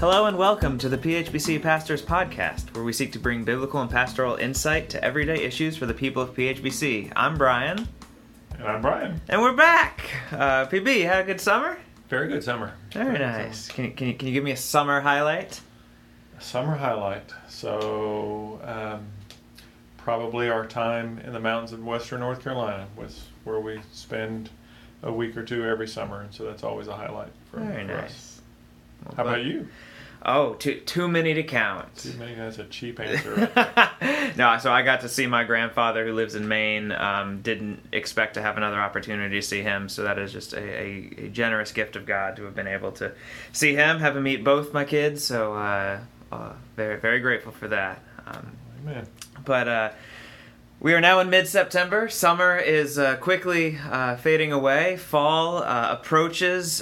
Hello and welcome to the PHBC Pastors Podcast, where we seek to bring biblical and pastoral insight to everyday issues for the people of PHBC. I'm Brian. And I'm Brian. And we're back. Uh, PB, had a good summer? Very good summer. Very, Very nice. Can you, can, you, can you give me a summer highlight? A summer highlight. So, um, probably our time in the mountains of western North Carolina was where we spend a week or two every summer, and so that's always a highlight for, Very for nice. us. Well, How about you? Oh, too too many to count. Too many. That's a cheap answer. Right no, so I got to see my grandfather who lives in Maine. Um, didn't expect to have another opportunity to see him, so that is just a, a, a, generous gift of God to have been able to see him, have him meet both my kids. So uh, uh, very very grateful for that. Um, Amen. But. Uh, we are now in mid September. Summer is uh, quickly uh, fading away. Fall uh, approaches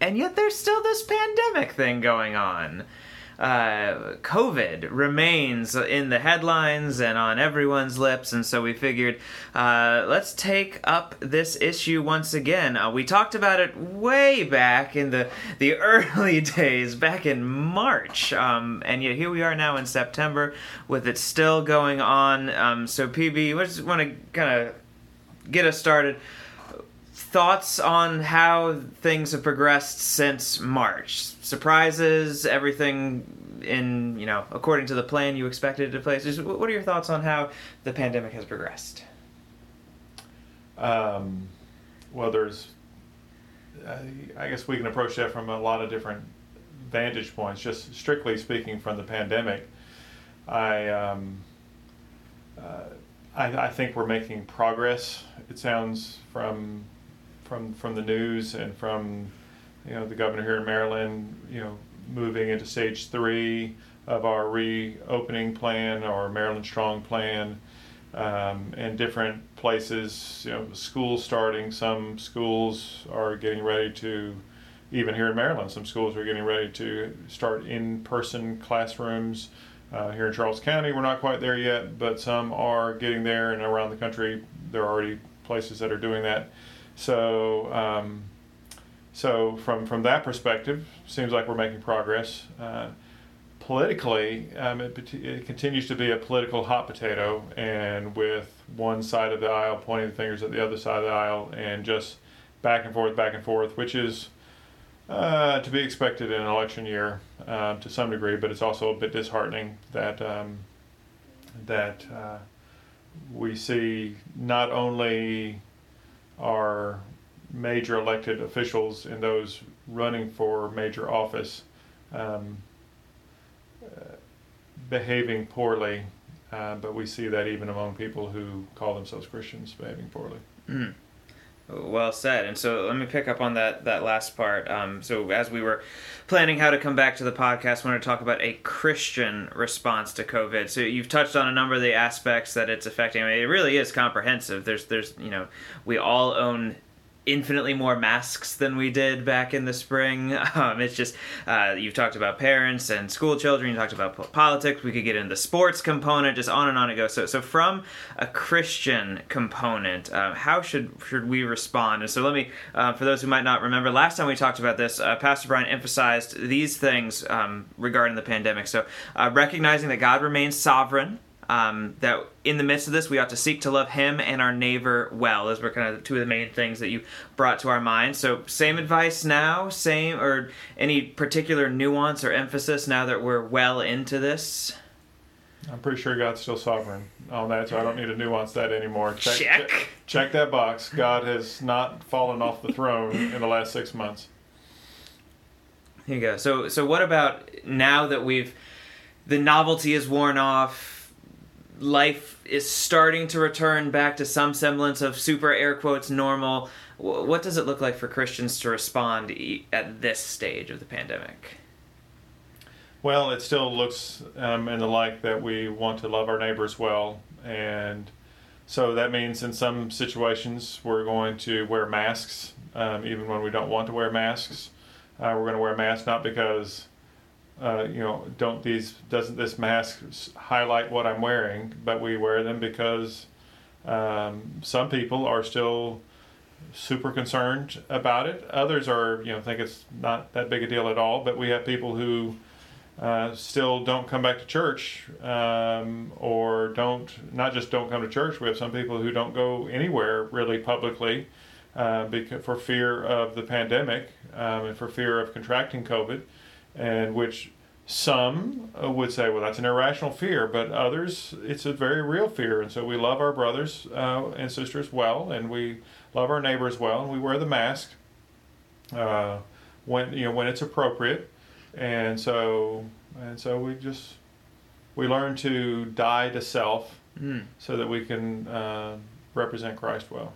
and yet there's still this pandemic thing going on. Uh, COVID remains in the headlines and on everyone's lips, and so we figured uh, let's take up this issue once again. Uh, we talked about it way back in the the early days, back in March, um, and yet here we are now in September with it still going on. Um, so, PB, we just want to kind of get us started thoughts on how things have progressed since March? Surprises, everything in you know according to the plan you expected to place. What are your thoughts on how the pandemic has progressed? Um, well, there's. I guess we can approach that from a lot of different vantage points. Just strictly speaking, from the pandemic, I. Um, uh, I, I, think we're making progress. It sounds from from from the news and from you know the governor here in Maryland, you know, moving into stage three of our reopening plan or Maryland Strong plan, um, and different places. You know, schools starting. Some schools are getting ready to, even here in Maryland, some schools are getting ready to start in-person classrooms. Uh, here in Charles County, we're not quite there yet, but some are getting there, and around the country, there are already places that are doing that. So, um, so from from that perspective, seems like we're making progress. Uh, politically, um, it, it, continues to be a political hot potato, and with one side of the aisle pointing the fingers at the other side of the aisle, and just back and forth, back and forth, which is uh, to be expected in an election year uh, to some degree, but it's also a bit disheartening that um, that uh, we see not only are major elected officials and those running for major office um, uh, behaving poorly, uh, but we see that even among people who call themselves Christians behaving poorly. Mm. Well said. And so let me pick up on that that last part. Um, so as we were planning how to come back to the podcast, I wanted to talk about a Christian response to COVID. So you've touched on a number of the aspects that it's affecting. I mean, it really is comprehensive. There's there's you know we all own infinitely more masks than we did back in the spring. Um, it's just uh, you've talked about parents and school children. You talked about politics. We could get into the sports component, just on and on it goes. So, so from a Christian component, uh, how should should we respond? And so, let me, uh, for those who might not remember, last time we talked about this, uh, Pastor Brian emphasized these things um, regarding the pandemic. So, uh, recognizing that God remains sovereign um, that in the midst of this, we ought to seek to love Him and our neighbor well. Those were kind of two of the main things that you brought to our mind. So, same advice now, same, or any particular nuance or emphasis now that we're well into this? I'm pretty sure God's still sovereign on that, so I don't need to nuance that anymore. Check. Check, check, check that box. God has not fallen off the throne in the last six months. Here you go. So, so what about now that we've the novelty is worn off? Life is starting to return back to some semblance of super air quotes normal. What does it look like for Christians to respond at this stage of the pandemic? Well, it still looks um, in the like that we want to love our neighbors well, and so that means in some situations we're going to wear masks, um, even when we don't want to wear masks. Uh, we're going to wear masks not because uh, you know, don't these doesn't this mask highlight what I'm wearing? But we wear them because um, some people are still super concerned about it. Others are, you know, think it's not that big a deal at all. But we have people who uh, still don't come back to church, um, or don't not just don't come to church. We have some people who don't go anywhere really publicly uh, because for fear of the pandemic um, and for fear of contracting COVID, and which some uh, would say, well, that's an irrational fear, but others, it's a very real fear. And so we love our brothers uh, and sisters well, and we love our neighbors well, and we wear the mask uh, when you know when it's appropriate. And so and so we just we learn to die to self Mm. so that we can uh, represent Christ well.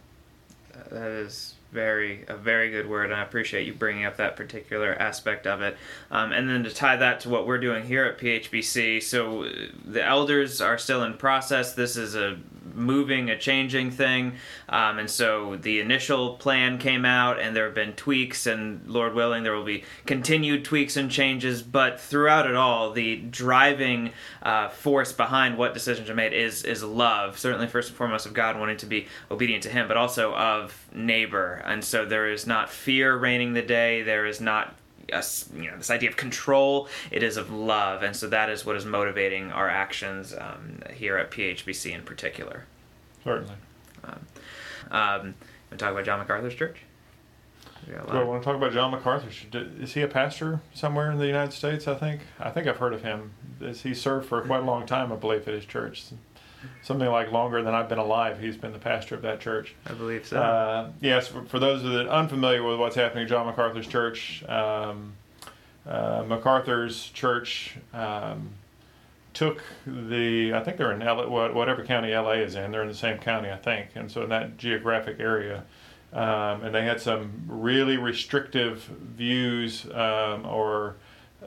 That is very a very good word, and I appreciate you bringing up that particular aspect of it. Um, and then to tie that to what we're doing here at PHBC, so uh, the elders are still in process. This is a moving, a changing thing, um, and so the initial plan came out, and there have been tweaks, and Lord willing, there will be continued tweaks and changes. But throughout it all, the driving uh, force behind what decisions are made is is love. Certainly, first and foremost, of God wanting to be obedient to Him, but also of neighbor. And so there is not fear reigning the day. There is not a s you know this idea of control. It is of love, and so that is what is motivating our actions um, here at PHBC in particular. Certainly. Um, we talk about John MacArthur's church. Do I want to talk about John MacArthur? Is he a pastor somewhere in the United States? I think. I think I've heard of him. He served for quite a long time, I believe, at his church. Something like longer than I've been alive. He's been the pastor of that church. I believe so. Uh, yes, for, for those that are unfamiliar with what's happening at John MacArthur's church, um, uh, MacArthur's church um, took the, I think they're in LA, what- whatever county LA is in, they're in the same county, I think, and so in that geographic area. Um, and they had some really restrictive views um, or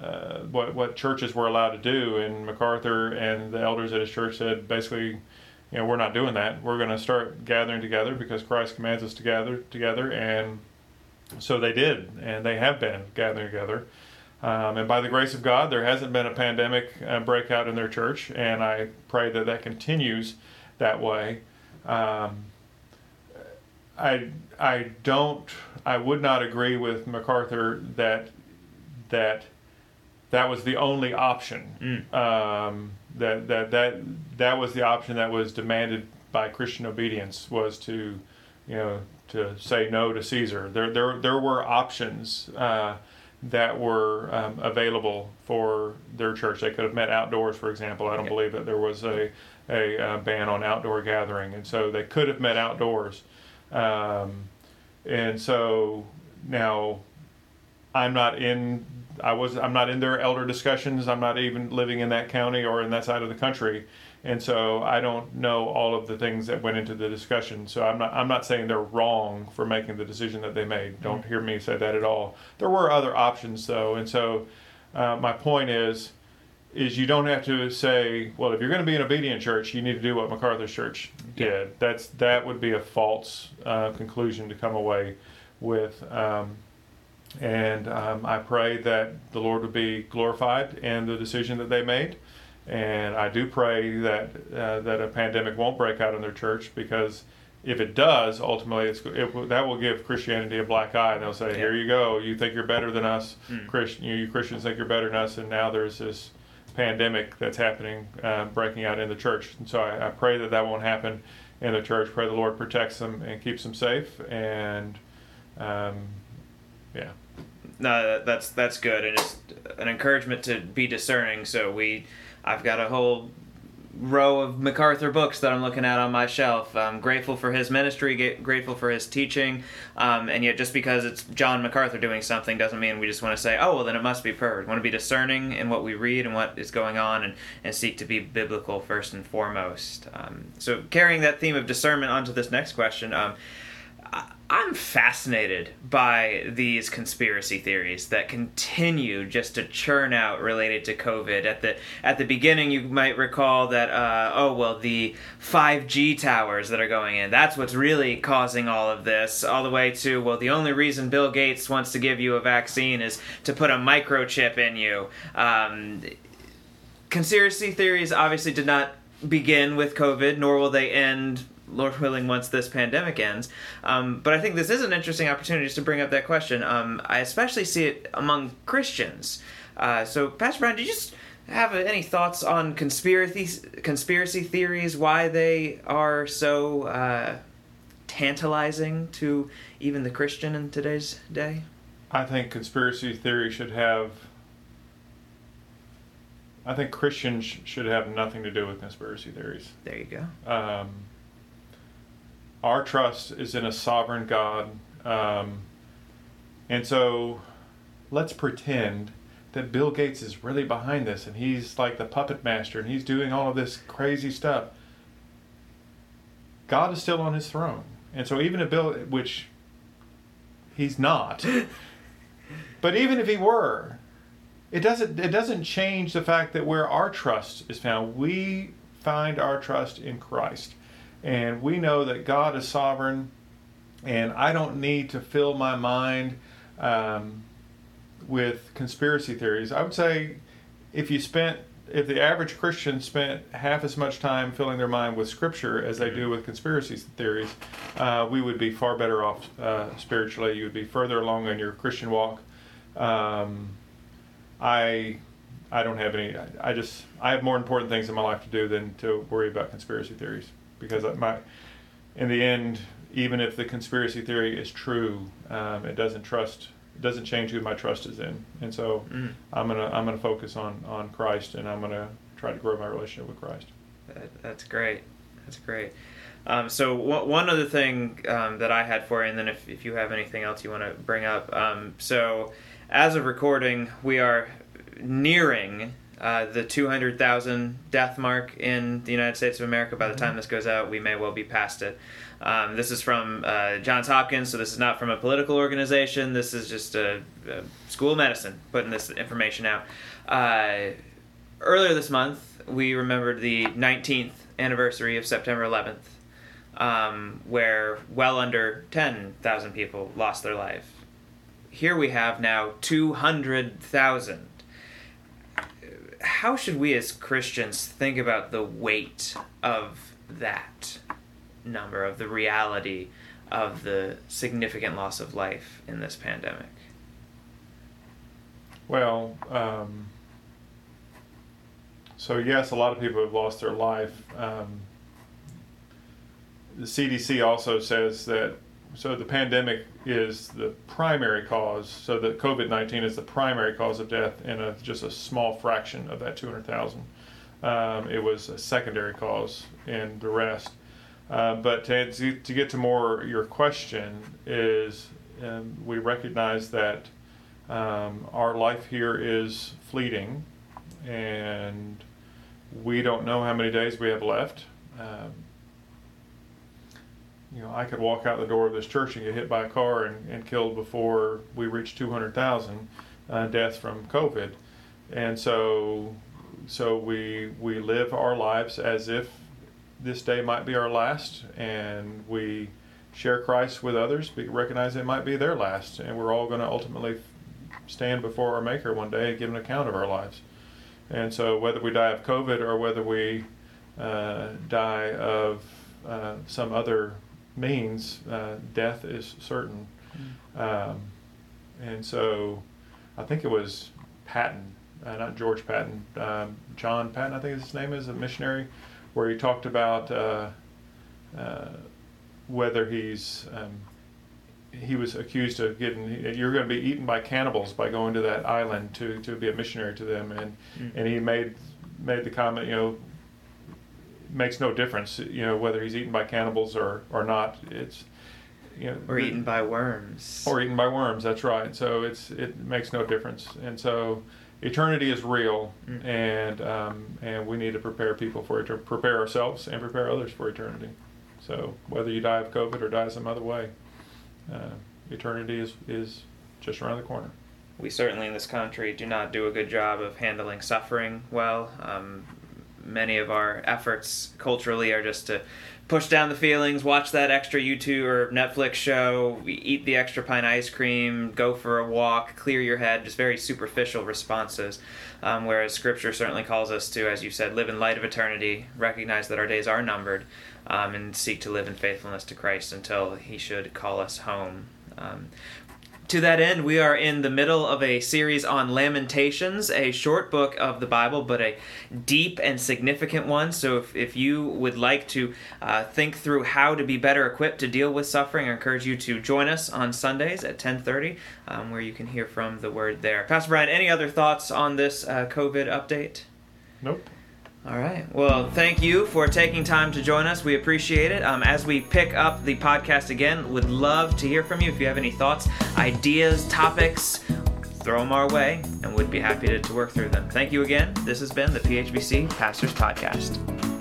uh, what, what churches were allowed to do. And MacArthur and the elders at his church said basically, you know, we're not doing that. We're going to start gathering together because Christ commands us to gather together. And so they did, and they have been gathering together. Um, and by the grace of God, there hasn't been a pandemic uh, breakout in their church, and I pray that that continues that way. Um, I I don't I would not agree with MacArthur that that that was the only option. Um, that that that that was the option that was demanded by Christian obedience was to you know to say no to Caesar. There there there were options. Uh, that were um, available for their church. They could have met outdoors, for example. I don't believe that there was a, a, uh ban on outdoor gathering, and so they could have met outdoors. Um, and so now I'm not in. I was. I'm not in their elder discussions. I'm not even living in that county or in that side of the country, and so I don't know all of the things that went into the discussion. So I'm not. I'm not saying they're wrong for making the decision that they made. Don't hear me say that at all. There were other options though, and so uh, my point is, is you don't have to say, well, if you're going to be an obedient church, you need to do what MacArthur's church did. That's that would be a false uh, conclusion to come away with. Um, and um, I pray that the Lord would be glorified in the decision that they made. And I do pray that uh, that a pandemic won't break out in their church because if it does, ultimately, it's, it, that will give Christianity a black eye, and they'll say, "Here you go. You think you're better than us, Mm. Christian. You, you Christians think you're better than us, and now there's this pandemic that's happening, uh, breaking out in the church." And so I, I pray that that won't happen in the church. Pray the Lord protects them and keeps them safe, and um, yeah. no, that's that's good, and it's an encouragement to be discerning. So we, I've got a whole row of MacArthur books that I'm looking at on my shelf. I'm grateful for his ministry, grateful for his teaching, um, and yet just because it's John MacArthur doing something doesn't mean we just want to say, oh well, then it must be perfect. Want to be discerning in what we read and what is going on, and, and seek to be biblical first and foremost. Um, so carrying that theme of discernment onto this next question. Um, I'm fascinated by these conspiracy theories that continue just to churn out related to COVID. At the at the beginning, you might recall that uh, oh well, the 5G towers that are going in that's what's really causing all of this. All the way to well, the only reason Bill Gates wants to give you a vaccine is to put a microchip in you. Um, conspiracy theories obviously did not begin with COVID, nor will they end Lord willing, once this pandemic ends. Um, but I think this is an interesting opportunity just to bring up that question. Um, I especially see it among Christians. Uh, so, Pastor Brown, did you just have any thoughts on conspiracy conspiracy theories? Why they are so uh, tantalizing to even the Christian in today's day? I think conspiracy theory should have. I think Christians should have nothing to do with conspiracy theories. There you go. Um, our trust is in a sovereign God. Um, and so let's pretend that Bill Gates is really behind this and he's like the puppet master and he's doing all of this crazy stuff. God is still on his throne. And so even if Bill, which he's not, but even if he were, it doesn't it doesn't change the fact that where our trust is found, we find our trust in Christ. And we know that God is sovereign, and I don't need to fill my mind um, with conspiracy theories. I would say if you spent, if the average Christian spent half as much time filling their mind with Scripture as they do with conspiracy theories, uh, we would be far better off uh, spiritually. You would be further along in your Christian walk. Um, I I don't have any. I just I have more important things in my life to do than to worry about conspiracy theories because my in the end, even if the conspiracy theory is true, um, it doesn't trust it doesn't change who my trust is in, and so mm. I'm gonna I'm gonna focus on on Christ, and I'm gonna try to grow my relationship with Christ. That, that's great. That's great. Um, so w- one other thing um, that I had for you, and then if, if you have anything else you want to bring up. Um, so as of recording, we are nearing uh, the 200,000 death mark in the United States of America. By the time mm-hmm. this goes out, we may well be past it. Um, this is from uh, Johns Hopkins, so this is not from a political organization. This is just a, a school of medicine putting this information out. Uh, earlier this month, we remembered the 19th anniversary of September 11th, um, where well under 10,000 people lost their life. Here we have now 200,000 how should we as Christians think about the weight of that number, of the reality of the significant loss of life in this pandemic? Well, um, so yes, a lot of people have lost their life. Um, the CDC also says that so the pandemic is the primary cause. So the COVID nineteen is the primary cause of death in a, just a small fraction of that two hundred thousand. Um, it was a secondary cause in the rest. Uh, but to, to get to more your question is um, we recognize that um, our life here is fleeting and we don't know how many days we have left. You know, I could walk out the door of this church and get hit by a car and, and killed before we reach 200,000 uh, deaths from COVID. And so, so we, we live our lives as if this day might be our last, and we share Christ with others, recognize it might be their last, and we're all going to ultimately stand before our Maker one day and give an account of our lives. And so, whether we die of COVID or whether we uh, die of uh, some other means, uh, death is certain. Mm. Um, and so I think it was Patton, uh, not George Patton, um, John Paton, I think his name is, a missionary, where he talked about uh, uh whether he's. Um, he was accused of getting you're going to be eaten by cannibals by going to that island to, to be a missionary to them and mm. and he made made the comment you know makes no difference, you know, whether he's eaten by cannibals or, or not. It's you know, or eaten by worms. Or eaten by worms. That's right. So it's it makes no difference. And so eternity is real, mm. and um, and we need to prepare people for it, to prepare ourselves and prepare others for eternity. So whether you die of COVID or die some other way, uh, eternity is is just around the corner. We certainly in this country do not do a good job of handling suffering well. Um, many of our efforts culturally are just to push down the feelings, watch that extra YouTube or Netflix show, eat the extra pint ice cream, go for a walk, clear your head, just very superficial responses. Um, whereas Scripture certainly calls us to, as you said, live in light of eternity, recognize that our days are numbered, um, and seek to live in faithfulness to Christ until He should call us home. Um, to that end, we are in the middle of a series on Lamentations, a short book of the Bible, but a deep and significant one. So, if, if you would like to uh, think through how to be better equipped to deal with suffering, I encourage you to join us on Sundays at 10:30, um, where you can hear from the Word there. Pastor Brian, any other thoughts on this uh, COVID update? Nope. All right. Well, thank you for taking time to join us. We appreciate it. Um, as we pick up the podcast again, would love to hear from you. If you have any thoughts, ideas, topics, throw them our way, and we'd be happy to, to work through them. Thank you again. This has been the PHBC Pastors Podcast.